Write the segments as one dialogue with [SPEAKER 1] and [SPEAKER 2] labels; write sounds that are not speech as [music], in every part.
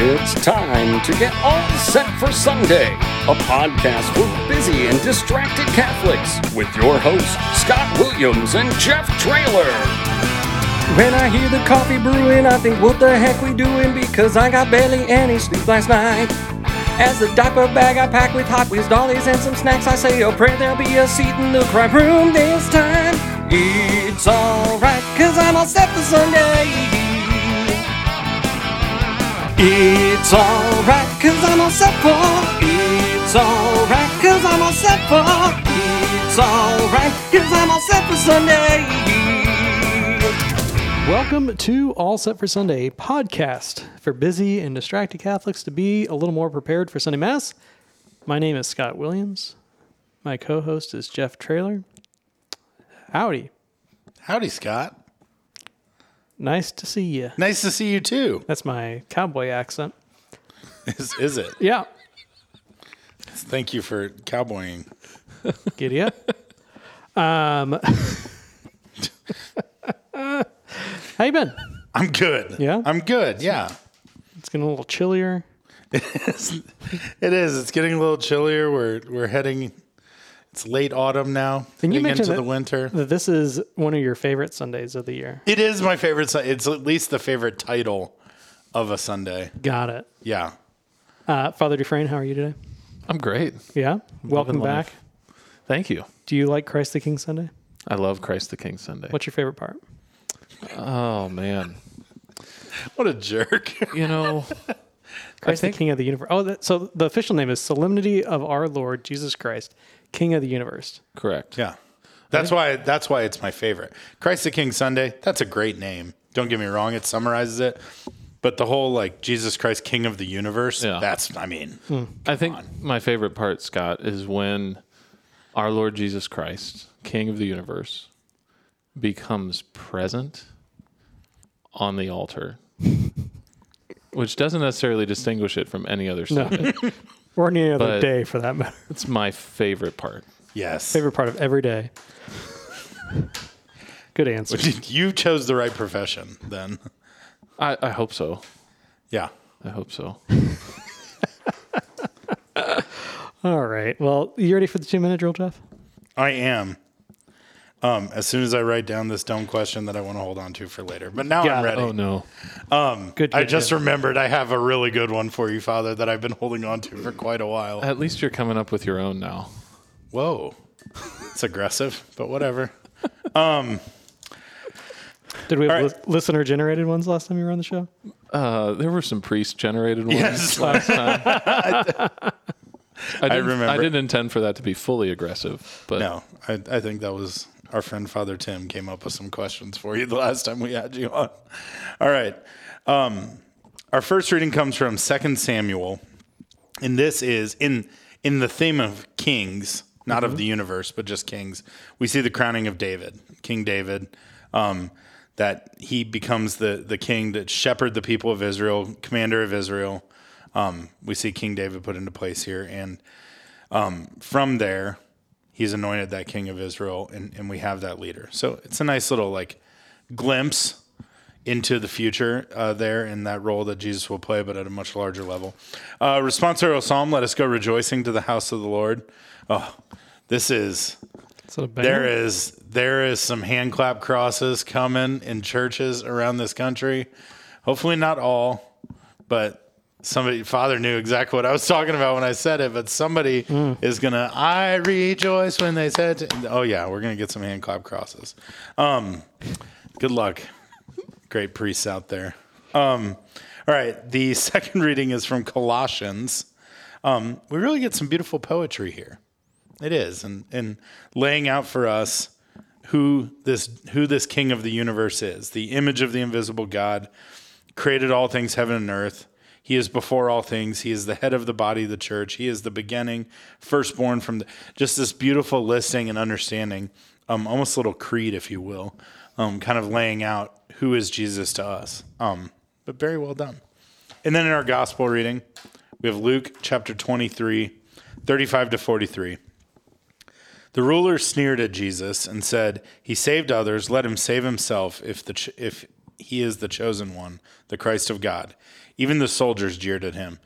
[SPEAKER 1] It's time to get all set for Sunday, a podcast for busy and distracted Catholics with your hosts, Scott Williams and Jeff Trailer.
[SPEAKER 2] When I hear the coffee brewing, I think, what the heck we doing? Because I got barely any sleep last night. As the diaper bag I pack with Hot Wheels dollies and some snacks, I say oh, a prayer there'll be a seat in the crime room this time. It's alright, cause I'm all set for Sunday. It's alright, cause I'm all set for. It's alright, cause I'm all set for. It's alright, cause I'm all set for Sunday.
[SPEAKER 3] Welcome to All Set for Sunday, a podcast for busy and distracted Catholics to be a little more prepared for Sunday Mass. My name is Scott Williams. My co host is Jeff Trailer. Howdy.
[SPEAKER 4] Howdy, Scott.
[SPEAKER 3] Nice to see you.
[SPEAKER 4] Nice to see you too.
[SPEAKER 3] That's my cowboy accent.
[SPEAKER 4] Is, is it?
[SPEAKER 3] Yeah.
[SPEAKER 4] Thank you for cowboying.
[SPEAKER 3] Giddy up. Um, [laughs] how you been?
[SPEAKER 4] I'm good.
[SPEAKER 3] Yeah?
[SPEAKER 4] I'm good. Yeah.
[SPEAKER 3] It's getting a little chillier. [laughs]
[SPEAKER 4] It is. It's getting a little chillier. We're we're heading. It's late autumn now.
[SPEAKER 3] And you
[SPEAKER 4] heading
[SPEAKER 3] mentioned
[SPEAKER 4] into
[SPEAKER 3] that-
[SPEAKER 4] the winter.
[SPEAKER 3] That This is one of your favorite Sundays of the year.
[SPEAKER 4] It is my favorite. It's at least the favorite title of a Sunday.
[SPEAKER 3] Got it.
[SPEAKER 4] Yeah.
[SPEAKER 3] Uh, Father Dufresne, how are you today?
[SPEAKER 5] I'm great.
[SPEAKER 3] Yeah. Welcome
[SPEAKER 5] life.
[SPEAKER 3] back.
[SPEAKER 5] Thank you.
[SPEAKER 3] Do you like Christ the King Sunday?
[SPEAKER 5] I love Christ the King Sunday.
[SPEAKER 3] What's your favorite part?
[SPEAKER 5] Oh man,
[SPEAKER 4] What a jerk.
[SPEAKER 5] you know, [laughs]
[SPEAKER 3] Christ
[SPEAKER 5] think-
[SPEAKER 3] the King of the Universe. Oh, that, so the official name is Solemnity of Our Lord Jesus Christ, King of the Universe.
[SPEAKER 5] correct.
[SPEAKER 4] yeah. That's why. That's why it's my favorite. Christ the King Sunday. That's a great name. Don't get me wrong. It summarizes it. But the whole like Jesus Christ King of the Universe.
[SPEAKER 5] Yeah.
[SPEAKER 4] That's. I mean. Hmm.
[SPEAKER 5] I think my favorite part, Scott, is when our Lord Jesus Christ, King of the universe, becomes present on the altar, [laughs] which doesn't necessarily distinguish it from any other Sunday. [laughs]
[SPEAKER 3] Or any other
[SPEAKER 5] But-
[SPEAKER 3] day for that matter.
[SPEAKER 5] It's my favorite part.
[SPEAKER 4] Yes.
[SPEAKER 3] Favorite part of every day. Good answer.
[SPEAKER 4] You chose the right profession then.
[SPEAKER 5] I, I hope so.
[SPEAKER 4] Yeah.
[SPEAKER 5] I hope so. [laughs]
[SPEAKER 3] All right. Well, you ready for the two minute drill, Jeff?
[SPEAKER 4] I am. Um, as soon as I write down this dumb question that I want to hold on to for later. But now
[SPEAKER 3] Got
[SPEAKER 4] I'm ready.
[SPEAKER 5] Oh no.
[SPEAKER 3] Good.
[SPEAKER 4] I just
[SPEAKER 3] good.
[SPEAKER 4] remembered I have a really good one for you, Father, that I've been holding on to for quite a while.
[SPEAKER 5] At least you're coming up with your own now.
[SPEAKER 4] Whoa. It's aggressive, but whatever. [laughs]
[SPEAKER 3] Did we have
[SPEAKER 4] All
[SPEAKER 3] lis- listener generated ones last time you were on the show?
[SPEAKER 5] Uh, there were some priest generated ones
[SPEAKER 4] Yes.
[SPEAKER 5] last time. [laughs] I, didn't,
[SPEAKER 4] remember.
[SPEAKER 5] I didn't intend for that to be fully aggressive, but
[SPEAKER 4] No, I, I think that was our friend Father Tim came up with some questions for you the last time we had you on. All right. Um, our first reading comes from 2 Samuel, and this is in in the theme of kings, not of the universe, but just kings. We see the crowning of David, King David, um, that he becomes the the king that shepherd the people of Israel, commander of Israel. Um, we see King David put into place here, and from there, he's anointed that king of Israel, and, and we have that leader. So it's a nice little like glimpse into the future uh, there in that role that Jesus will play, but at a much larger level. Uh, responsorial psalm: Let us go rejoicing to the house of the Lord. Oh, this is
[SPEAKER 3] So
[SPEAKER 4] there is there is some hand clap crosses coming in churches around this country. Hopefully not all, but somebody father knew exactly what I was talking about when I said it, but somebody is gonna I rejoice when they said to, oh yeah, we're gonna get some hand clap crosses. Um good luck. Great priests out there. Um all right, the [laughs] second reading is from Colossians. Um, we really get some beautiful poetry here. It is, and and laying out for us who this who this King of the universe is, the image of the invisible God, created all things, heaven and earth. He is before all things. He is the head of the body of the church. He is the beginning, firstborn from the, just this beautiful listing and understanding, um, almost a little creed, if you will, um, kind of laying out who is Jesus to us. Um, but very well done. And then in our gospel reading, we have Luke chapter 23, 35 to 43. The ruler sneered at Jesus and said, "He saved others; let him save himself if the ch- if he is the chosen one, the Christ of God. Even the soldiers jeered at him.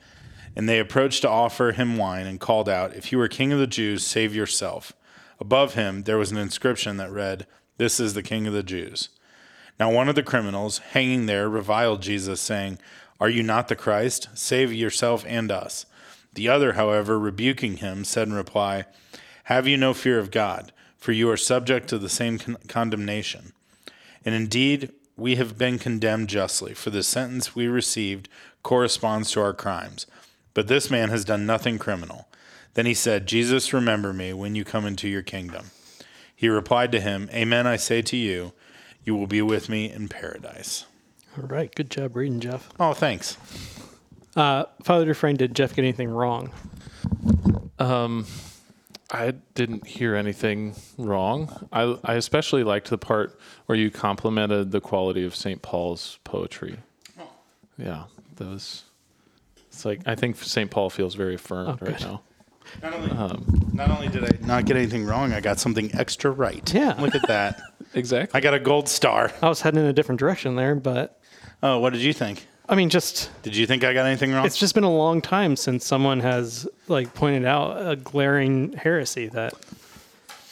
[SPEAKER 4] And they approached to offer him wine and called out, If you are king of the Jews, save yourself. Above him there was an inscription that read, This is the king of the Jews. Now one of the criminals, hanging there, reviled Jesus, saying, Are you not the Christ? Save yourself and us. The other, however, rebuking him, said in reply, Have you no fear of God? For you are subject to the same con- condemnation. And indeed, we have been condemned justly, for the sentence we received corresponds to our crimes. But this man has done nothing criminal. Then he said, Jesus, remember me when you come into your kingdom. He replied to him, Amen, I say to you, you will be with me in paradise.
[SPEAKER 3] All right. Good job reading, Jeff.
[SPEAKER 4] Oh, thanks.
[SPEAKER 3] Uh, Father Dufresne, did Jeff get anything wrong?
[SPEAKER 5] I didn't hear anything wrong. I, I especially liked the part where you complimented the quality of St. Paul's poetry. Yeah, those. It's like I think St. Paul feels very affirmed
[SPEAKER 3] Oh,
[SPEAKER 5] right now.
[SPEAKER 4] Not only, um, not only did I not get anything wrong, I got something extra right.
[SPEAKER 3] Yeah.
[SPEAKER 4] Look at that. [laughs]
[SPEAKER 5] Exactly.
[SPEAKER 4] I got a gold star.
[SPEAKER 3] I was heading in a different direction there, but
[SPEAKER 4] Oh, what did you think?
[SPEAKER 3] I mean, just
[SPEAKER 4] Did you think I got anything wrong?
[SPEAKER 3] it's just been a long time since someone has like pointed out a glaring heresy that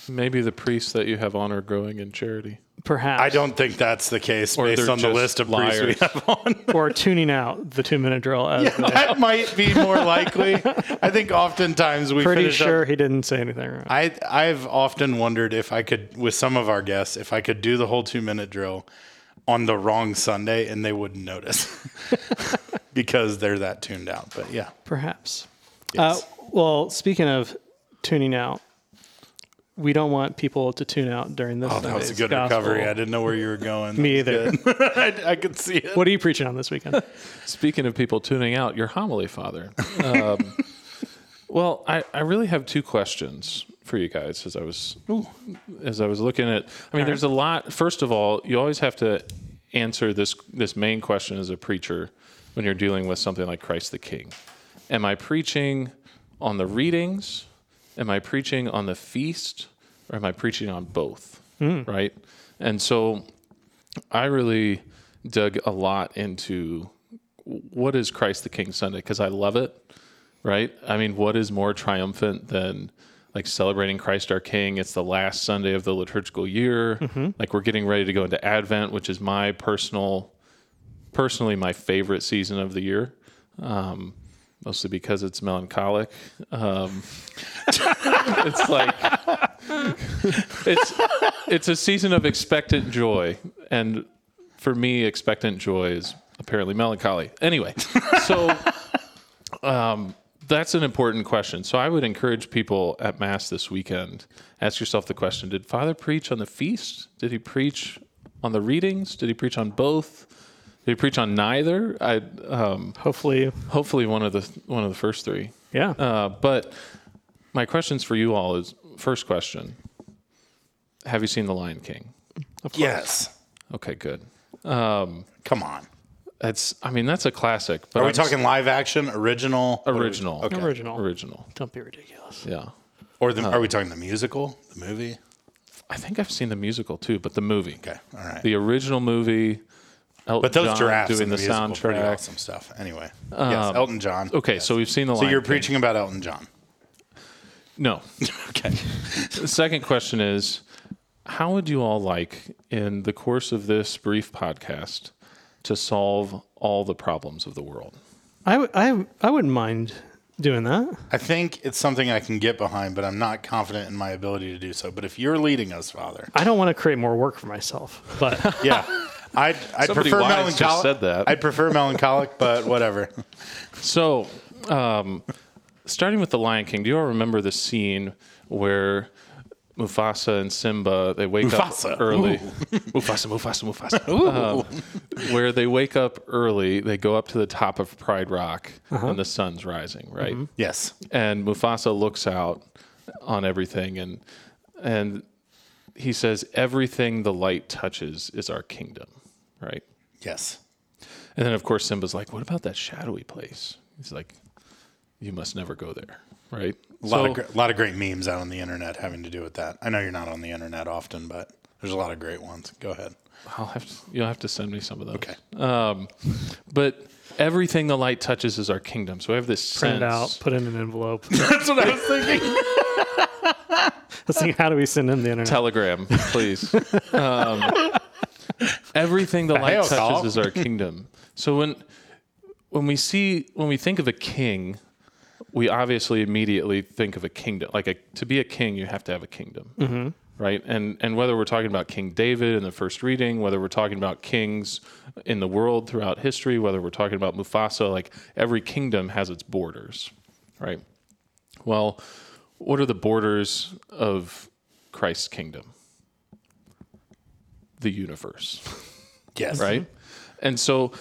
[SPEAKER 5] Maybe the priests that you have on are growing in charity.
[SPEAKER 3] perhaps
[SPEAKER 4] I don't think that's the case
[SPEAKER 5] Or
[SPEAKER 4] based
[SPEAKER 5] they're
[SPEAKER 4] on the
[SPEAKER 5] just
[SPEAKER 4] list of priests we
[SPEAKER 5] liars.
[SPEAKER 4] have on. [laughs]
[SPEAKER 3] or tuning out the two minute drill as the-
[SPEAKER 4] that might be more likely. I think oftentimes we
[SPEAKER 3] pretty
[SPEAKER 4] finish up-
[SPEAKER 3] sure he didn't say anything wrong.
[SPEAKER 4] I I've often wondered if I could, with some of our guests, if I could do the whole two minute drill on the wrong Sunday and they wouldn't notice [laughs] because they're that tuned out. But yeah,
[SPEAKER 3] Perhaps.
[SPEAKER 4] Yes.
[SPEAKER 3] Uh, well, speaking of tuning out, we don't want people to tune out during this.
[SPEAKER 4] oh, that was a good
[SPEAKER 3] gospel.
[SPEAKER 4] recovery. I didn't know where you were going.
[SPEAKER 3] Me
[SPEAKER 4] That was
[SPEAKER 3] either. [laughs]
[SPEAKER 4] I, I could see it.
[SPEAKER 3] What are you preaching on this weekend? [laughs]
[SPEAKER 5] Speaking of people tuning out, your homily, Father. Um, well, I, I really have two questions for you guys as I was as I was looking at. I mean, there's a lot. First of all, you always have to answer this this main question as a preacher when you're dealing with something like Christ the King. Am I preaching on the readings? Am I preaching on the feast? Or am I preaching on both? Hmm. Right. And so I really dug a lot into what is Christ the King Sunday because I love it. Right? I mean, what is more triumphant than like celebrating Christ our King? It's the last Sunday of the liturgical year. Like we're getting ready to go into Advent, which is my personal, personally my favorite season of the year. Um, mostly because it's melancholic. Um, [laughs] it's like it's it's a season of expectant joy, and for me, expectant joy is apparently melancholy. Anyway, so um, that's an important question. So I would encourage people at Mass this weekend ask yourself the question: Did Father preach on the feast? Did he preach on the readings? Did he preach on both? Did he preach on neither? I um,
[SPEAKER 3] Hopefully,
[SPEAKER 5] hopefully one of the one of the first three.
[SPEAKER 3] yeah.
[SPEAKER 5] Uh, but my questions for you all is first question: Have you seen The Lion King?
[SPEAKER 4] Yes.
[SPEAKER 5] Okay, good.
[SPEAKER 4] Come on.
[SPEAKER 5] That's I mean that's a classic. But
[SPEAKER 4] Are we
[SPEAKER 5] I'm s-
[SPEAKER 4] talking live action, original, What are we-
[SPEAKER 5] original?
[SPEAKER 4] Okay.
[SPEAKER 3] Original.
[SPEAKER 5] Original.
[SPEAKER 3] Don't be ridiculous.
[SPEAKER 5] Yeah.
[SPEAKER 4] Or the, are we talking the musical, the movie?
[SPEAKER 5] I think I've seen the musical too, but the movie,
[SPEAKER 4] Okay, all right.
[SPEAKER 5] the original movie. Elton
[SPEAKER 4] but those
[SPEAKER 5] John
[SPEAKER 4] giraffes
[SPEAKER 5] doing the,
[SPEAKER 4] the, musical, pretty
[SPEAKER 5] soundtrack.
[SPEAKER 4] awesome stuff. Anyway, yes, um, Elton John.
[SPEAKER 5] Okay, so we've seen the.
[SPEAKER 4] So
[SPEAKER 5] Lion
[SPEAKER 4] you're
[SPEAKER 5] King.
[SPEAKER 4] preaching about Elton John.
[SPEAKER 5] No. [laughs]
[SPEAKER 4] Okay.
[SPEAKER 5] The second question is How would you all like, in the course of this brief podcast, to solve all the problems of the world?
[SPEAKER 3] I, w- I, I wouldn't mind doing that.
[SPEAKER 4] I think it's something I can get behind, but I'm not confident in my ability to do so. But if you're leading us, Father,
[SPEAKER 3] I don't want to create more work for myself, but [laughs]
[SPEAKER 4] yeah, I'd, I'd prefer
[SPEAKER 5] just
[SPEAKER 4] melancholic.
[SPEAKER 5] said that.
[SPEAKER 4] I'd prefer melancholic, but whatever.
[SPEAKER 5] So, um, starting with the Lion King, do you all remember the scene where Mufasa and Simba they wake
[SPEAKER 4] Mufasa.
[SPEAKER 5] up early? [laughs] Mufasa, Mufasa, Mufasa. Um, where they wake up early, they go up to the top of Pride Rock, and the sun's rising, right?
[SPEAKER 4] Yes.
[SPEAKER 5] And Mufasa looks out on everything, and and he says, "Everything the light touches is our kingdom," right?
[SPEAKER 4] Yes.
[SPEAKER 5] And then, of course, Simba's like, "What about that shadowy place?" He's like, "You must never go there." Right?
[SPEAKER 4] A lot
[SPEAKER 5] So-
[SPEAKER 4] of gr- lot of great memes out on the internet having to do with that. I know you're not on the internet often, but There's a lot of great ones. Go ahead.
[SPEAKER 5] I'll have to, you'll have to send me some of those.
[SPEAKER 4] Okay.
[SPEAKER 5] Um, but everything the light touches is our kingdom. So I have this
[SPEAKER 3] Print it
[SPEAKER 5] sense.
[SPEAKER 3] out, put in an envelope. [laughs]
[SPEAKER 4] That's what I was thinking. [laughs]
[SPEAKER 3] Let's think, how do we send them the internet?
[SPEAKER 5] Telegram, please. um, everything the light touches
[SPEAKER 4] Carl.
[SPEAKER 5] is our kingdom. So when when we see when we think of a king, we obviously immediately think of a kingdom. Like a, to be a king, you have to have a kingdom, mm-hmm. right? And and whether we're talking about King David in the first reading, whether we're talking about kings in the world throughout history, whether we're talking about Mufasa, like every kingdom has its borders, right? Well, what are the borders of Christ's kingdom? The universe
[SPEAKER 4] yes.
[SPEAKER 5] right? And so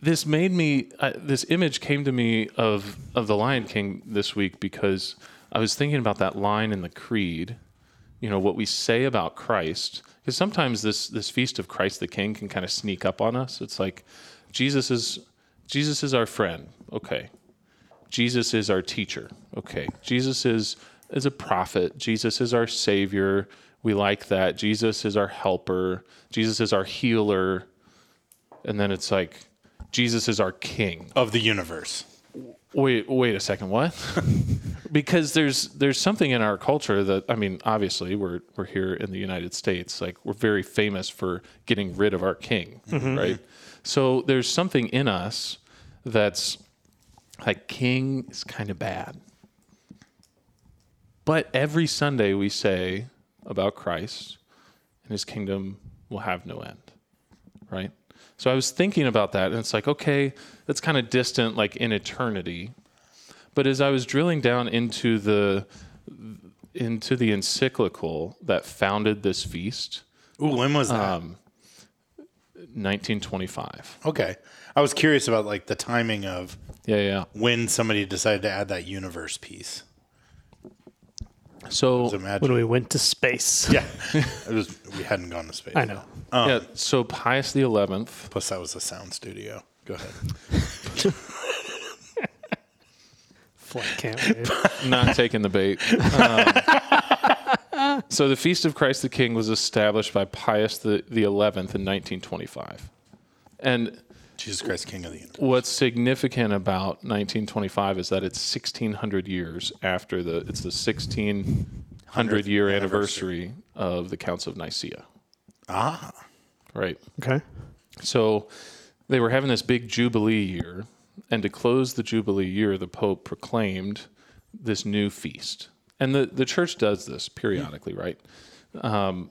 [SPEAKER 5] this made me uh, this image came to me of of the Lion King this week because I was thinking about that line in the creed, you know, what we say about Christ because sometimes this this feast of Christ the King can kind of sneak up on us. It's like Jesus is Jesus is our friend. Okay. Jesus is our teacher. Okay. Jesus is is a prophet. Jesus is our savior. We like that. Jesus is our helper. Jesus is our healer. And then it's like Jesus is our king.
[SPEAKER 4] Of the universe.
[SPEAKER 5] Wait, wait a second. What? [laughs] because there's there's something in our culture that I mean, obviously we're we're here in the United States. Like we're very famous for getting rid of our king, mm-hmm. right? So there's something in us that's like king is kind of bad. But every Sunday we say about Christ and his kingdom will have no end. Right? So I was thinking about that and it's like, okay, that's kind of distant, like in eternity. But as I was drilling down into the into the encyclical that founded this feast,
[SPEAKER 4] Ooh, when was that?
[SPEAKER 5] Um, 1925.
[SPEAKER 4] okay. I was curious about like the timing of
[SPEAKER 5] Yeah, yeah.
[SPEAKER 4] when somebody decided to add that universe piece.
[SPEAKER 5] So
[SPEAKER 4] So
[SPEAKER 3] when we went to space. [laughs]
[SPEAKER 4] yeah. it was we hadn't gone to space.
[SPEAKER 3] I know.
[SPEAKER 5] yeah, so Pius the 11th
[SPEAKER 4] Plus that was a sound studio. Go ahead.
[SPEAKER 3] Flight can't wait.
[SPEAKER 5] not taking the bait. Um, [laughs] so the Feast of Christ the King was established by Pius the, the 11th in 1925. And
[SPEAKER 4] Jesus Christ, King of the Universe.
[SPEAKER 5] what's significant about 1925 is that it's 1600 years after the it's the 1600 year anniversary of the Council of Nicaea.
[SPEAKER 4] Ah.
[SPEAKER 5] Right.
[SPEAKER 3] Okay.
[SPEAKER 5] So they were having this big Jubilee year, and to close the Jubilee year, the Pope proclaimed this new feast. And the, the church does this periodically, right? Um,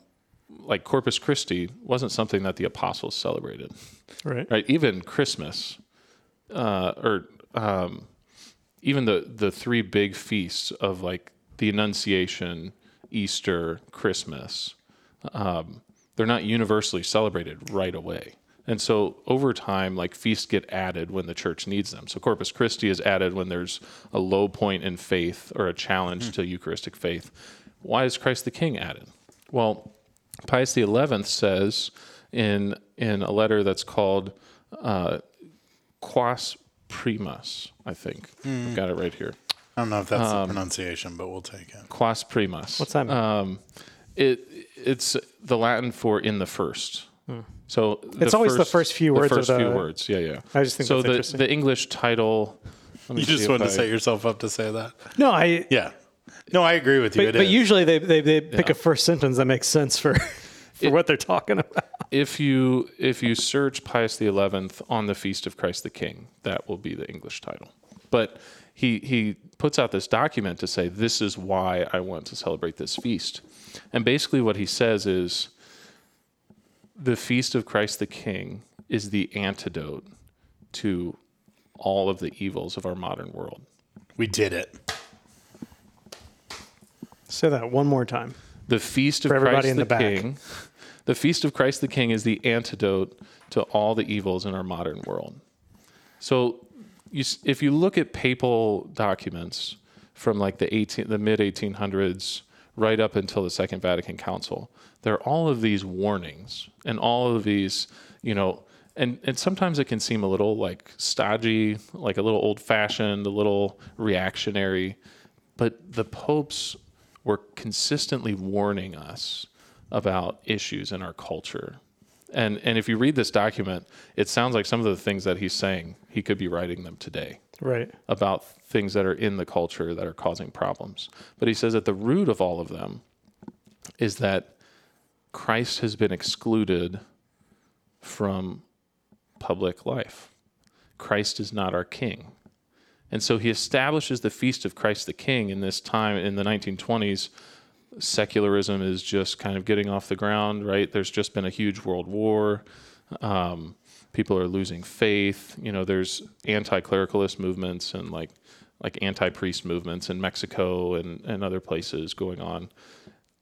[SPEAKER 5] like Corpus Christi wasn't something that the apostles celebrated,
[SPEAKER 3] Right.
[SPEAKER 5] right? Even Christmas, uh, or um, even the, the three big feasts of like the Annunciation, Easter, Christmas, um, they're not universally celebrated right away. And so over time, like feasts get added when the church needs them. So Corpus Christi is added when there's a low point in faith or a challenge to Eucharistic faith. Why is Christ the King added? Well, Pius XI says in in a letter that's called uh, Quas Primas, I think. I've got it right here.
[SPEAKER 4] I don't know if that's
[SPEAKER 5] Um,
[SPEAKER 4] the pronunciation, but we'll take it.
[SPEAKER 5] Quas Primas.
[SPEAKER 3] What's that mean?
[SPEAKER 5] Um, it it's the Latin for in the first. So the
[SPEAKER 3] Hmm. It's always the first few words of
[SPEAKER 5] first few words. Yeah, yeah.
[SPEAKER 3] I just think
[SPEAKER 5] so.
[SPEAKER 3] that's
[SPEAKER 5] the the English title.
[SPEAKER 4] You just
[SPEAKER 5] if
[SPEAKER 4] wanted to
[SPEAKER 5] I-
[SPEAKER 4] set yourself up to say that.
[SPEAKER 3] No, I.
[SPEAKER 4] Yeah. No, I agree with you.
[SPEAKER 3] But,
[SPEAKER 4] It
[SPEAKER 3] but
[SPEAKER 4] is.
[SPEAKER 3] usually they, they, they pick
[SPEAKER 5] Yeah.
[SPEAKER 3] a first sentence that makes sense for [laughs] for what they're talking about.
[SPEAKER 5] if you if you search Pius the Eleventh on the Feast of Christ the King, that will be the English title. But he he puts out this document to say this is why I want to celebrate this feast, and basically what he says is the Feast of Christ the King is the antidote to all of the evils of our modern world.
[SPEAKER 4] we did it.
[SPEAKER 3] Say that one more time.
[SPEAKER 5] The feast of
[SPEAKER 3] For everybody
[SPEAKER 5] Christ
[SPEAKER 3] in
[SPEAKER 5] the,
[SPEAKER 3] the back.
[SPEAKER 5] King. The feast of Christ the King is the antidote to all the evils in our modern world. So, you, if you look at papal documents from like the 18, the mid 1800s, right up until the Second Vatican Council, there are all of these warnings and all of these, you know, and and sometimes it can seem a little like stodgy, like a little old fashioned, a little reactionary, but the popes were consistently warning us about issues in our culture. And and if you read this document, it sounds like some of the things that he's saying, he could be writing them today
[SPEAKER 3] Right.
[SPEAKER 5] about things that are in the culture that are causing problems. But he says at the root of all of them is that Christ has been excluded from public life. Christ is not our king. And so he establishes the feast of Christ the King in this time in the 1920s. Secularism is just kind of getting off the ground, right? There's just been a huge world war. Um, people are losing faith. You know, there's anti-clericalist movements and like like anti-priest movements in Mexico and, and other places going on.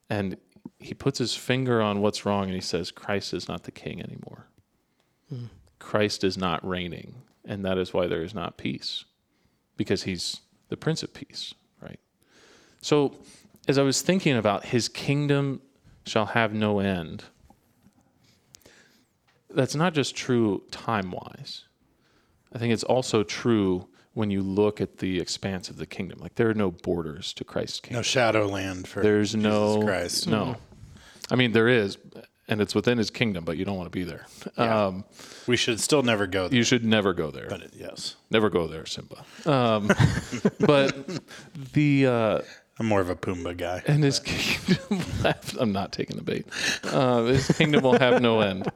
[SPEAKER 5] And he puts his finger on what's wrong and he says, Christ is not the king anymore. Christ is not reigning. And that is why there is not peace. Because he's the Prince of Peace, right? So as I was thinking about his kingdom shall have no end, that's not just true time wise. I think it's also true when you look at the expanse of the kingdom. Like there are no borders to Christ's kingdom.
[SPEAKER 4] No shadow land for
[SPEAKER 5] There's
[SPEAKER 4] Jesus
[SPEAKER 5] no
[SPEAKER 4] Christ.
[SPEAKER 5] No, mm-hmm. I mean there is, and it's within His kingdom, but you don't want to be there. Um,
[SPEAKER 4] We should still never go there.
[SPEAKER 5] you should never go there.
[SPEAKER 4] but it, yes,
[SPEAKER 5] Never go there, Simba. Um, [laughs] but the uh,
[SPEAKER 4] I'm more of a Pumbaa guy.
[SPEAKER 5] and His kingdom. will have- I'm not taking the bait. Uh, his kingdom will have no end.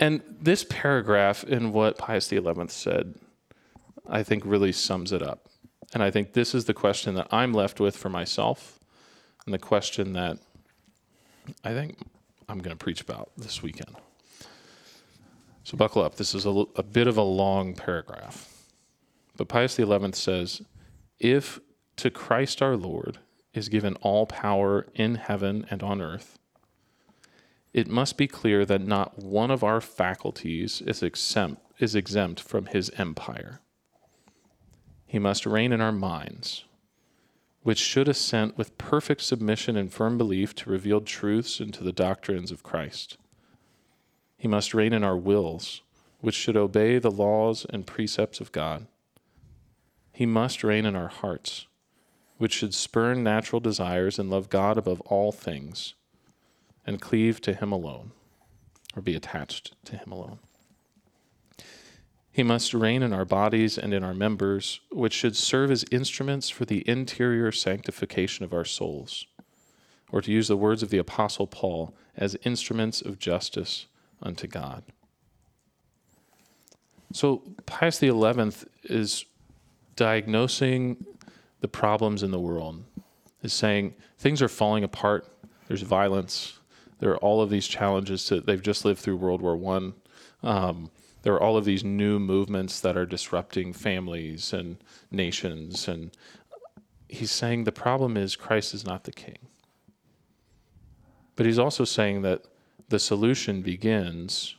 [SPEAKER 5] And this paragraph in what Pius XI said, I think really sums it up. And I think this is the question that I'm left with for myself, and the question that I think I'm going to preach about this weekend. So buckle up. This is a bit of a long paragraph. But Pius XI says, If to Christ our Lord is given all power in heaven and on earth, it must be clear that not one of our faculties is exempt, is exempt from his empire. He must reign in our minds, which should assent with perfect submission and firm belief to revealed truths and to the doctrines of Christ. He must reign in our wills, which should obey the laws and precepts of God. He must reign in our hearts, which should spurn natural desires and love God above all things and cleave to him alone, or be attached to him alone. He must reign in our bodies and in our members, which should serve as instruments for the interior sanctification of our souls, or to use the words of the Apostle Paul, as instruments of justice unto God. So Pius XI is diagnosing the problems in the world, is saying things are falling apart, there's violence, there are all of these challenges that they've just lived through World War One. Um, there are all of these new movements that are disrupting families and nations, and he's saying the problem is Christ is not the king. But he's also saying that the solution begins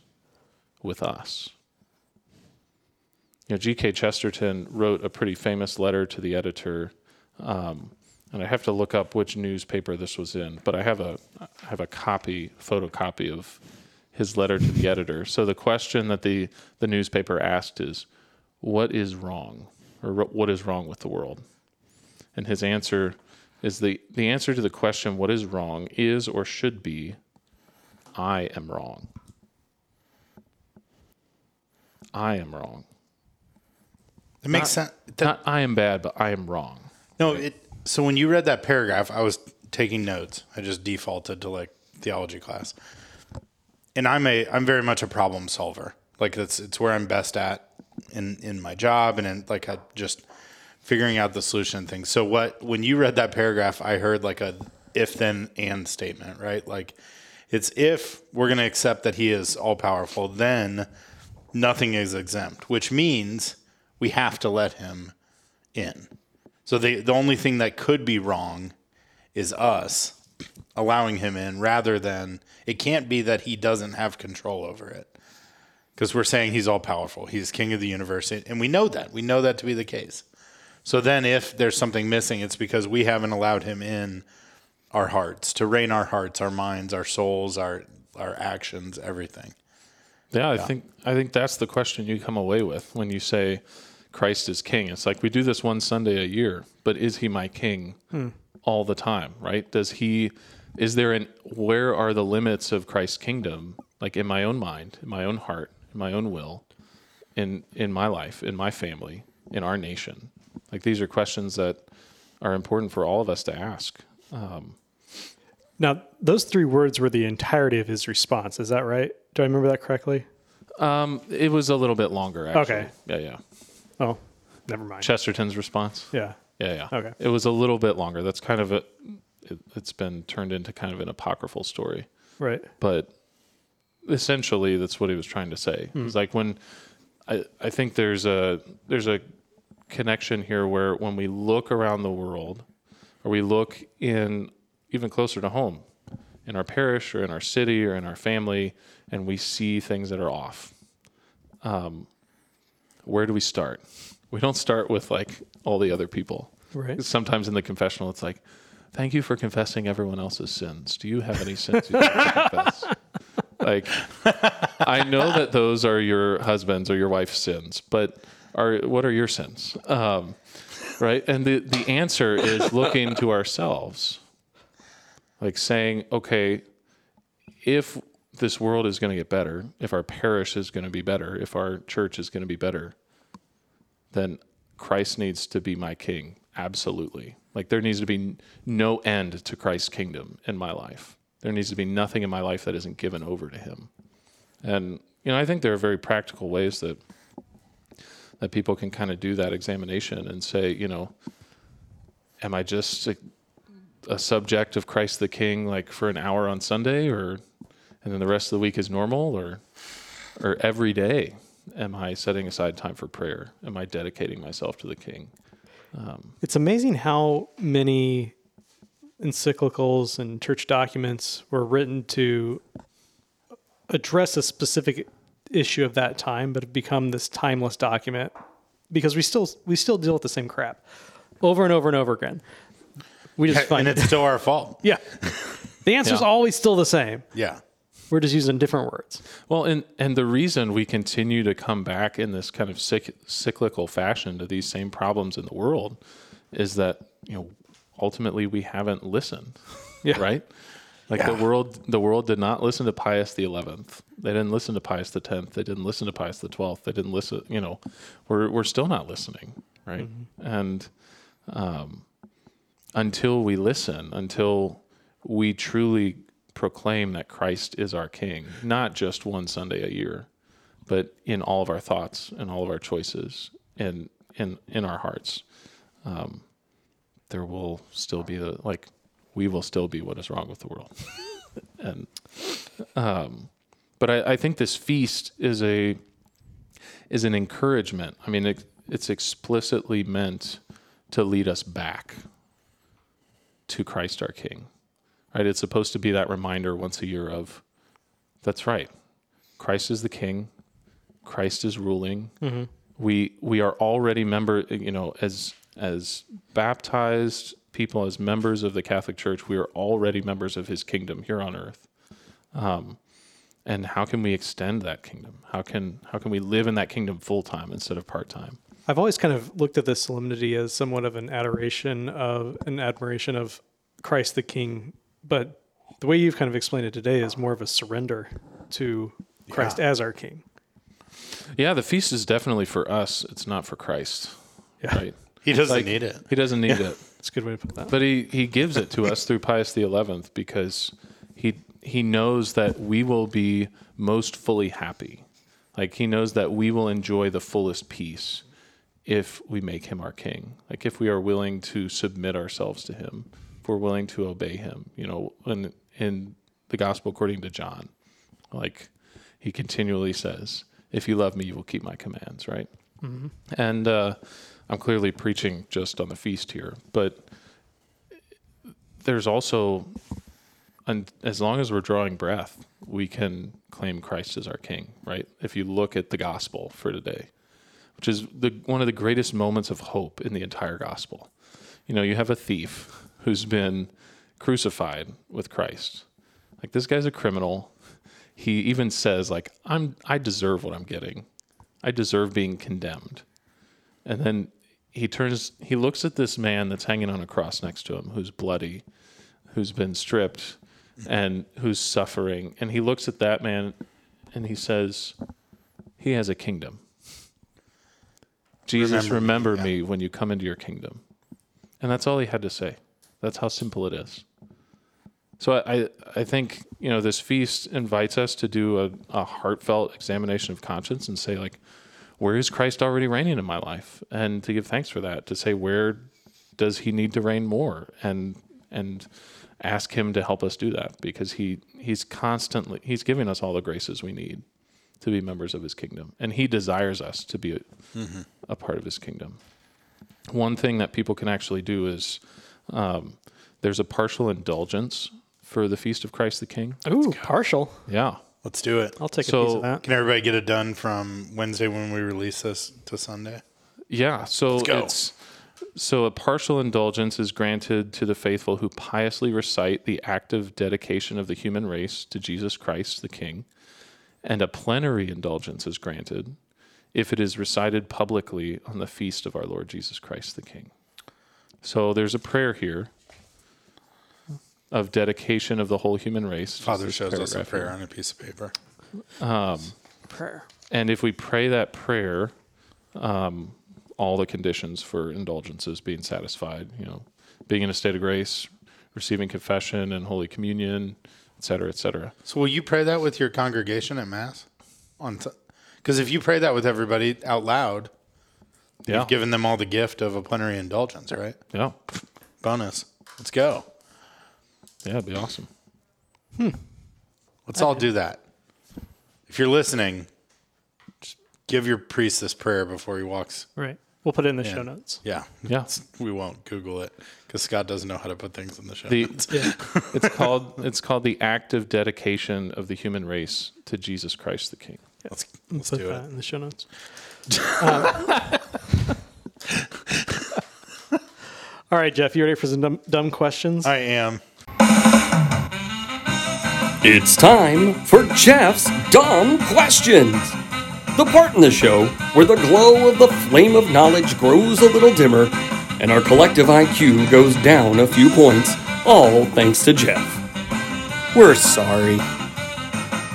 [SPEAKER 5] with us. You know, G.K. Chesterton wrote a pretty famous letter to the editor um, and I have to look up which newspaper this was in, but I have a I have a copy, photocopy of his letter to the editor. So the question that the the newspaper asked is, "What is wrong, or what is wrong with the world?" And his answer is the the answer to the question, "What is wrong?" is or should be, "I am wrong." I am wrong.
[SPEAKER 4] It makes sense. That-
[SPEAKER 5] Not I am bad, but I am wrong.
[SPEAKER 4] No, it. So when you read that paragraph, I was taking notes. I just defaulted to like theology class, and I'm a I'm very much a problem solver. Like that's it's where I'm best at in in my job, and in like I just figuring out the solution things. So what when you read that paragraph, I heard like a if then and statement, right? Like it's if we're going to accept that He is all powerful, then nothing is exempt, which means we have to let Him in. So the the only thing that could be wrong is us allowing him in rather than it can't be that he doesn't have control over it. Because we're saying he's all powerful. He's king of the universe. And we know that. We know that to be the case. So then if there's something missing, it's because we haven't allowed him in our hearts, to reign our hearts, our minds, our souls, our our actions, everything.
[SPEAKER 5] Yeah, I think I think that's the question you come away with when you say Christ is king. It's like we do this one Sunday a year, but is he my king hmm. All the time, right? Does he is there an where are the limits of Christ's kingdom, like in my own mind, in my own heart, in my own will, in in my life, in my family, in our nation? Like these are questions that are important for all of us to ask.
[SPEAKER 3] Now, those three words were the entirety of his response. Is that right? Do I remember that correctly?
[SPEAKER 5] Um, it was a little bit longer, actually.
[SPEAKER 3] Okay.
[SPEAKER 5] Yeah, yeah.
[SPEAKER 3] Oh, never mind.
[SPEAKER 5] Chesterton's response.
[SPEAKER 3] Yeah.
[SPEAKER 5] Yeah, yeah.
[SPEAKER 3] Okay.
[SPEAKER 5] It was a little bit longer. That's kind of a. It, it's been turned into kind of an apocryphal story,
[SPEAKER 3] Right.
[SPEAKER 5] but essentially that's what he was trying to say. It's like when I I think there's a there's a connection here where when we look around the world, or we look in even closer to home, in our parish or in our city or in our family, and we see things that are off. Um, where do we start? We don't start with like all the other people.
[SPEAKER 3] Right.
[SPEAKER 5] Sometimes in the confessional, it's like, "Thank you for confessing everyone else's sins. Do you have any sins you confess?" [laughs] Like, I know that those are your husband's or your wife's sins, but are what are your sins? Um, right? And the the answer is looking to ourselves, like saying, "Okay, if this world is going to get better, if our parish is going to be better, if our church is going to be better, then Christ needs to be my king. Absolutely. Like there needs to be no end to Christ's kingdom in my life. There needs to be nothing in my life that isn't given over to him. And you know, I think there are very practical ways that that people can kind of do that examination and say, you know, am I just a, a subject of Christ the King like for an hour on Sunday or and then the rest of the week is normal or or every day am I setting aside time for prayer? Am I dedicating myself to the King?
[SPEAKER 3] Um, it's amazing how many encyclicals and church documents were written to address a specific issue of that time, but have become this timeless document because we still we still deal with the same crap over and over and over again. We just [laughs]
[SPEAKER 4] and
[SPEAKER 3] find
[SPEAKER 4] it's still our fault.
[SPEAKER 3] yeah. The answer's
[SPEAKER 5] Yeah.
[SPEAKER 3] always still the same.
[SPEAKER 4] Yeah.
[SPEAKER 3] We're just using different words.
[SPEAKER 5] Well, and and the reason we continue to come back in this kind of cyc- cyclical fashion to these same problems in the world is that you know ultimately we haven't listened, [laughs]
[SPEAKER 3] Yeah.
[SPEAKER 5] right? Like the world, the world did not listen to Pius the Eleventh. They didn't listen to Pius the Tenth. They didn't listen to Pius the Twelfth. They didn't listen. You know, we're we're still not listening, right? And um, until we listen, until we truly proclaim that Christ is our King, not just one Sunday a year, but in all of our thoughts and all of our choices and in in our hearts, um, there will still be the like we will still be what is wrong with the world. [laughs] and um, but I, I think this feast is a is an encouragement. I mean, it, it's explicitly meant to lead us back to Christ our King. Right? It's supposed to be that reminder once a year of that's right. Christ is the king. Christ is ruling. We we are already member, you know, as as baptized people, as members of the Catholic Church, we are already members of His kingdom here on earth. Um, and how can we extend that kingdom? How can how can we live in that kingdom full time instead of part time?
[SPEAKER 3] I've always kind of looked at this solemnity as somewhat of an adoration of an admiration of Christ the King, but the way you've kind of explained it today is more of a surrender to Christ as our King.
[SPEAKER 5] Yeah, the feast is definitely for us. It's not for Christ.
[SPEAKER 3] Yeah.
[SPEAKER 5] Right.
[SPEAKER 4] He doesn't
[SPEAKER 5] Like,
[SPEAKER 4] need it.
[SPEAKER 5] He doesn't need it.
[SPEAKER 3] It's a good way to put that.
[SPEAKER 5] But he, he gives it to us through Pius the Eleventh because he he knows that we will be most fully happy. Like he knows that we will enjoy the fullest peace if we make him our king. Like if we are willing to submit ourselves to him, if we're willing to obey him. You know, in in the gospel according to John, like he continually says, "If you love me, you will keep my commands." Right. And uh, I'm clearly preaching just on the feast here, but there's also, and as long as we're drawing breath, we can claim Christ as our King, right? If you look at the gospel for today, which is the one of the greatest moments of hope in the entire gospel. You know, you have a thief who's been crucified with Christ. Like this guy's a criminal. He even says, like, I'm I deserve what I'm getting. I deserve being condemned. And then he turns he looks at this man that's hanging on a cross next to him who's bloody, who's been stripped, and who's suffering. And he looks at that man and he says, He has a kingdom. Jesus,
[SPEAKER 4] Remember
[SPEAKER 5] remember,
[SPEAKER 4] me,
[SPEAKER 5] me when you come into your kingdom. And that's all he had to say. That's how simple it is. So I, I, think, you know, this feast invites us to do a, a heartfelt examination of conscience and say, like, where is Christ already reigning in my life? And to give thanks for that, to say, where does he need to reign more? And, and ask him to help us do that because he, he's constantly, he's giving us all the graces we need to be members of his kingdom. And he desires us to be a, mm-hmm. a part of his kingdom. One thing that people can actually do is um, there's a partial indulgence for the Feast of Christ the King.
[SPEAKER 3] Ooh, partial.
[SPEAKER 5] Yeah.
[SPEAKER 4] Let's do it.
[SPEAKER 3] I'll take a
[SPEAKER 5] So-
[SPEAKER 3] piece of that.
[SPEAKER 4] Can everybody get it done from Wednesday when we release this to Sunday?
[SPEAKER 5] Yeah, so
[SPEAKER 4] go.
[SPEAKER 5] it's so a partial indulgence is granted to the faithful who piously recite the act of dedication of the human race to Jesus Christ the King, and a plenary indulgence is granted if it is recited publicly on the feast of our Lord Jesus Christ the King. So there's a prayer here of dedication of the whole human race.
[SPEAKER 4] Father shows us a prayer
[SPEAKER 5] here.
[SPEAKER 4] on a piece of paper.
[SPEAKER 3] Prayer.
[SPEAKER 5] And if we pray that prayer, um, all the conditions for indulgences being satisfied, you know, being in a state of grace, receiving confession and Holy Communion, et cetera, et cetera.
[SPEAKER 4] So will you pray that with your congregation at Mass? On because if you pray that with everybody out loud,
[SPEAKER 5] Yeah.
[SPEAKER 4] you've given them all the gift of a plenary indulgence, right?
[SPEAKER 5] yeah.
[SPEAKER 4] Bonus. Let's go.
[SPEAKER 5] Yeah, it'd be awesome.
[SPEAKER 4] Let's all do that. If you're listening, just give your priest this prayer before he walks.
[SPEAKER 3] Right. We'll put it in the show notes.
[SPEAKER 4] Yeah.
[SPEAKER 5] Yeah.
[SPEAKER 4] We won't Google it because Scott doesn't know how to put things in the show.
[SPEAKER 5] The,
[SPEAKER 4] notes. [laughs]
[SPEAKER 5] it's called it's called the act of dedication of the human race to Jesus Christ the King.
[SPEAKER 4] Let's,
[SPEAKER 3] We'll
[SPEAKER 4] let's
[SPEAKER 3] put
[SPEAKER 4] do
[SPEAKER 3] that
[SPEAKER 4] it.
[SPEAKER 3] in the show notes. [laughs] Uh, all right, Jeff, you ready for some dumb, dumb questions?
[SPEAKER 4] I am.
[SPEAKER 1] It's time for Jeff's Dumb Questions. The part in the show where the glow of the flame of knowledge grows a little dimmer and our collective IQ goes down a few points, all thanks to Jeff. We're sorry.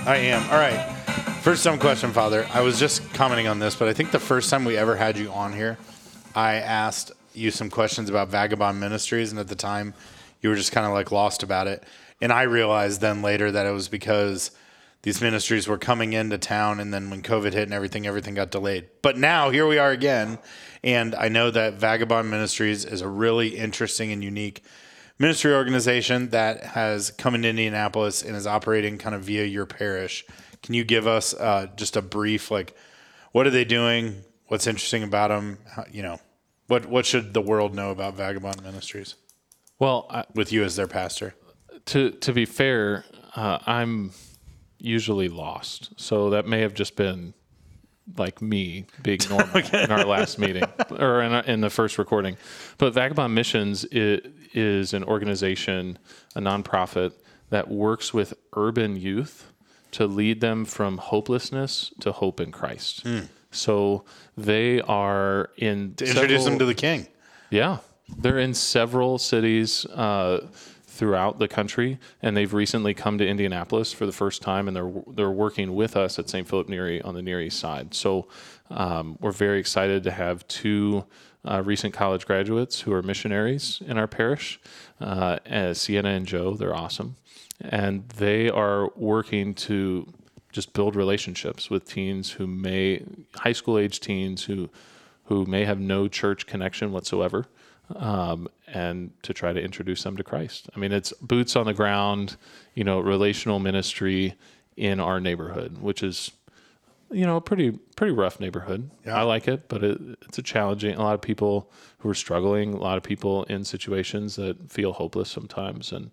[SPEAKER 4] I am. All right. First dumb question, Father. I was just commenting on this, but I think the first time we ever had you on here, I asked you some questions about Vagabond Ministries, and at the time, you were just kind of like lost about it. And I realized then later that it was because these ministries were coming into town, and then when COVID hit and everything, everything got delayed. But now here we are again, and I know that Vagabond Ministries is a really interesting and unique ministry organization that has come into Indianapolis and is operating kind of via your parish. Can you give us uh, just a brief, like, what are they doing? What's interesting about them? How, you know, what what should the world know about Vagabond Ministries
[SPEAKER 5] Well, I,
[SPEAKER 4] with you as their pastor?
[SPEAKER 5] to to be fair, uh, I'm usually lost, so that may have just been like me being normal [laughs] in our last meeting or in, in the first recording. But Vagabond Missions is, is an organization, a nonprofit that works with urban youth to lead them from hopelessness to hope in Christ. So they are in
[SPEAKER 4] To introduce them to the King.
[SPEAKER 5] yeah, they're in several cities uh, throughout the country, and they've recently come to Indianapolis for the first time, and they're they're working with us at St. Philip Neri on the Near East Side. So um, we're very excited to have two. Uh, recent college graduates who are missionaries in our parish, uh, as Sienna and Joe. They're awesome, and they are working to just build relationships with teens who may high school age teens who who may have no church connection whatsoever, um, and to try to introduce them to Christ. I mean, it's boots on the ground, you know, relational ministry in our neighborhood, which is, you know, a pretty pretty rough neighborhood. I like it, but it, it's a challenging. A lot of people who are struggling, a lot of people in situations that feel hopeless sometimes, and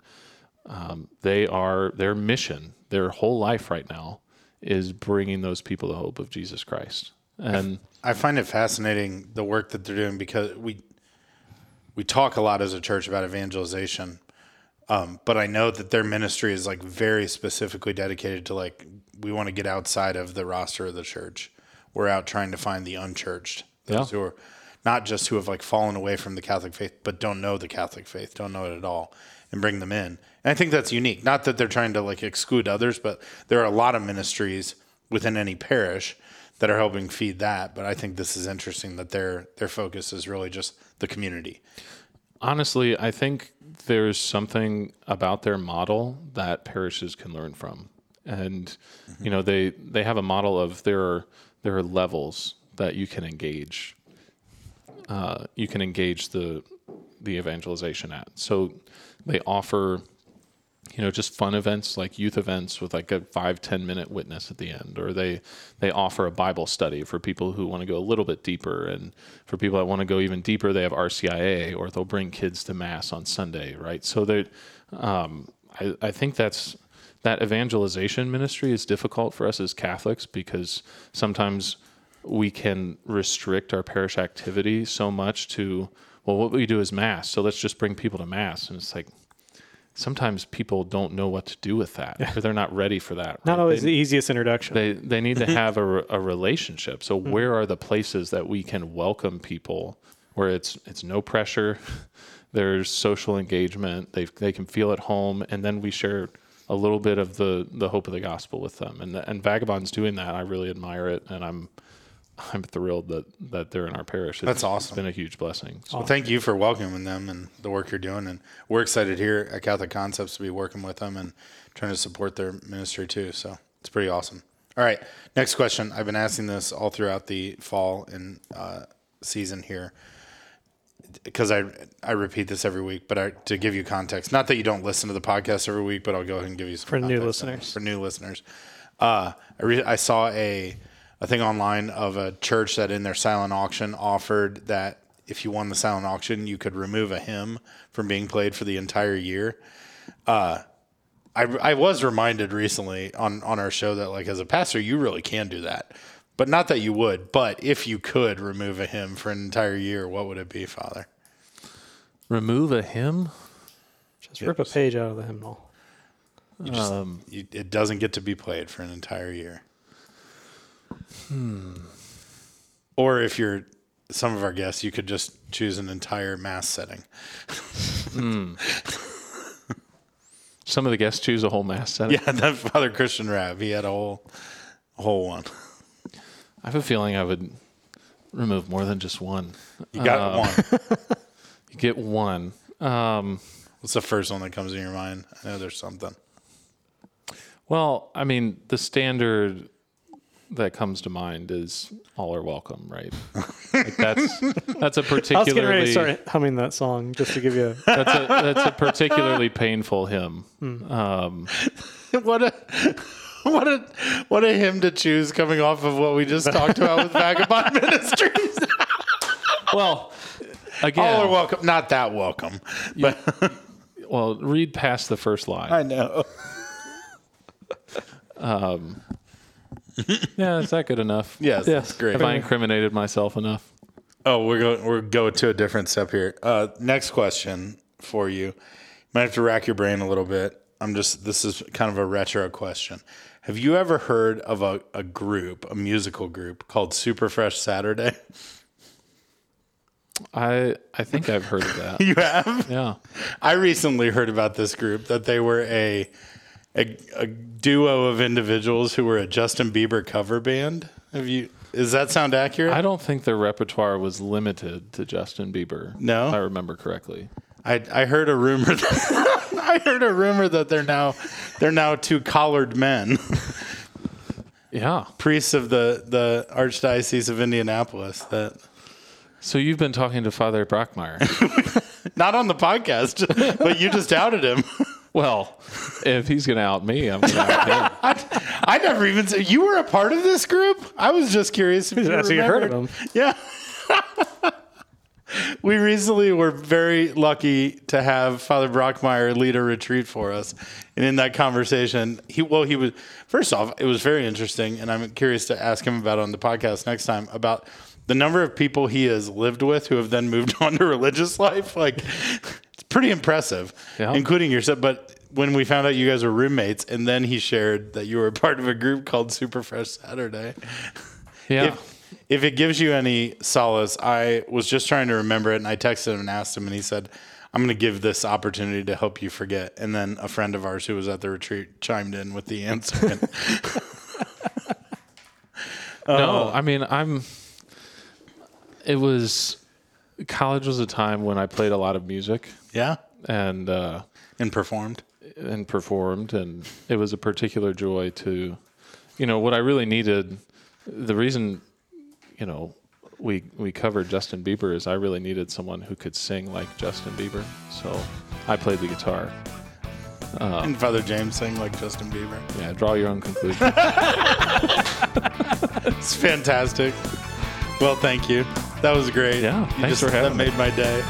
[SPEAKER 5] um, they are their mission, their whole life right now is bringing those people the hope of Jesus Christ. And
[SPEAKER 4] I find it fascinating the work that they're doing because we we talk a lot as a church about evangelization, um, but I know that their ministry is like very specifically dedicated to like we want to get outside of the roster of the church. We're out trying to find the unchurched, those
[SPEAKER 5] Yeah.
[SPEAKER 4] who are not just who have like fallen away from the Catholic faith, but don't know the Catholic faith, don't know it at all, and bring them in. And I think that's unique. Not that they're trying to like exclude others, but there are a lot of ministries within any parish that are helping feed that. But I think this is interesting that their their focus is really just the community.
[SPEAKER 5] Honestly, I think there's something about their model that parishes can learn from. And you know, they they have a model of there are there are levels that you can engage. Uh, you can engage the the evangelization at. So they offer you know just fun events like youth events with like a five ten minute witness at the end or they they offer a bible study for people who want to go a little bit deeper and for people that want to go even deeper they have rcia or they'll bring kids to mass on sunday right? So that um, I, I think that's that evangelization ministry is difficult for us as catholics because sometimes we can restrict our parish activity so much to well what we do is mass so let's just bring people to mass and it's like sometimes people don't know what to do with that or they're not ready for that
[SPEAKER 3] Not
[SPEAKER 5] right?
[SPEAKER 3] always
[SPEAKER 5] they,
[SPEAKER 3] the easiest introduction.
[SPEAKER 5] they they need to [laughs] have a, a relationship. So hmm. where are the places that we can welcome people where it's it's no pressure [laughs] there's social engagement they they can feel at home and then we share a little bit of the the hope of the gospel with them. And and vagabonds doing that. I really admire it and i'm [laughs] i'm thrilled that that they're in our parish It's-
[SPEAKER 4] That's awesome.
[SPEAKER 5] it's been a huge blessing so
[SPEAKER 4] Well, thank you for welcoming them and the work you're doing. And we're excited here at Catholic Concepts to be working with them and trying to support their ministry too. So it's pretty awesome. All right. Next question. I've been asking this all throughout the fall and uh, season here because I I repeat this every week, but I, to give you context, not that you don't listen to the podcast every week, but I'll go ahead and give you some
[SPEAKER 3] For new listeners.
[SPEAKER 4] For new listeners, uh, I re- I saw a a thing online of a church that in their silent auction offered that if you won the silent auction, you could remove a hymn from being played for the entire year. Uh, I, I was reminded recently on, on our show that like as a pastor you really can do that. But not that you would but if you could remove a hymn for an entire year what would it be father?
[SPEAKER 5] Remove a hymn?
[SPEAKER 3] Just rip a page out of the hymnal.
[SPEAKER 4] you just you, it doesn't get to be played for an entire year Hmm. or if you're some of our guests you could just choose an entire mass setting. Hmm. [laughs]
[SPEAKER 5] Some of the guests choose a whole mass setting.
[SPEAKER 4] Yeah that father christian Raab he had a whole a whole one.
[SPEAKER 5] I have a feeling i would remove more than just one.
[SPEAKER 4] You got uh, one. [laughs]
[SPEAKER 5] you get one. Um,
[SPEAKER 4] what's the first one that comes in your mind? I know there's something.
[SPEAKER 5] Well, I mean, the standard that comes to mind is all are welcome, right? like that's that's a [laughs]
[SPEAKER 3] I was getting ready to start humming that song just to give you. A, [laughs]
[SPEAKER 5] that's a that's a particularly [laughs] painful hymn. Um,
[SPEAKER 4] what a what a what a hymn to choose coming off of what we just talked about with Vagabond Ministries.
[SPEAKER 5] well, again,
[SPEAKER 4] All are welcome, not that welcome, but
[SPEAKER 5] well, read past the first line.
[SPEAKER 4] I know. [laughs]
[SPEAKER 5] yeah, is that good enough? [laughs]
[SPEAKER 4] Yes,
[SPEAKER 3] Yes.
[SPEAKER 4] great.
[SPEAKER 5] Have I incriminated myself enough?
[SPEAKER 4] Oh, we're going we're going to a different step here. Uh, next question for you. Might have to rack your brain a little bit. I'm just this is kind of a retro question. Have you ever heard of a, a group, a musical group called Super Fresh Saturday?
[SPEAKER 5] I I think I've heard of that. [laughs]
[SPEAKER 4] You have?
[SPEAKER 5] Yeah.
[SPEAKER 4] I recently heard about this group that they were a, a a duo of individuals who were a Justin Bieber cover band. Have you? Does that sound accurate?
[SPEAKER 5] I don't think their repertoire was limited to Justin Bieber.
[SPEAKER 4] No?
[SPEAKER 5] if I remember correctly.
[SPEAKER 4] I I heard a rumor. That, [laughs] I heard a rumor that they're now they're now two collared men,
[SPEAKER 5] Yeah.
[SPEAKER 4] priests of the the Archdiocese of Indianapolis. That
[SPEAKER 5] So you've been talking to Father Brockmeyer. [laughs]
[SPEAKER 4] not on the podcast, but you just outed him.
[SPEAKER 5] Well, if he's going to out me, I'm going to out him. [laughs]
[SPEAKER 4] I, I never even said you were a part of this group. I was just curious if you, [laughs]
[SPEAKER 3] That's you heard of
[SPEAKER 4] remembered.
[SPEAKER 3] them.
[SPEAKER 4] Yeah. [laughs] we recently were very lucky to have Father Brockmeyer lead a retreat for us. And in that conversation, he well, he was first off, it was very interesting, and I'm curious to ask him about on the podcast next time about the number of people he has lived with who have then moved on to religious life. Like it's pretty impressive.
[SPEAKER 5] Yeah.
[SPEAKER 4] Including yourself. But when we found out you guys were roommates, and then he shared that you were a part of a group called Super Fresh Saturday.
[SPEAKER 5] Yeah.
[SPEAKER 4] If, if it gives you any solace, I was just trying to remember it, and I texted him and asked him, and he said, "I'm going to give this opportunity to help you forget." And then a friend of ours who was at the retreat chimed in with the answer. And [laughs] [laughs]
[SPEAKER 5] No, uh, I mean I'm. It was college was a time when I played a lot of music
[SPEAKER 4] yeah,
[SPEAKER 5] and uh,
[SPEAKER 4] and performed.
[SPEAKER 5] and performed, and it was a particular joy to, you know, what I really needed. The reason, you know, we we covered Justin Bieber is I really needed someone who could sing like Justin Bieber, so I played the guitar.
[SPEAKER 4] and Father James sang like Justin Bieber.
[SPEAKER 5] Yeah, draw your own conclusion. [laughs]
[SPEAKER 4] It's fantastic. Well, thank you. That was great.
[SPEAKER 5] Yeah,
[SPEAKER 4] You
[SPEAKER 5] thanks for having
[SPEAKER 4] That
[SPEAKER 5] me.
[SPEAKER 4] made my day.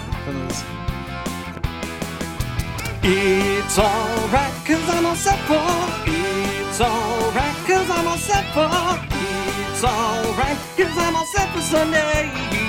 [SPEAKER 2] It's alright, cause I'm all set for. It's alright, cause I'm all set for. It's alright, cause I'm all set for Sunday.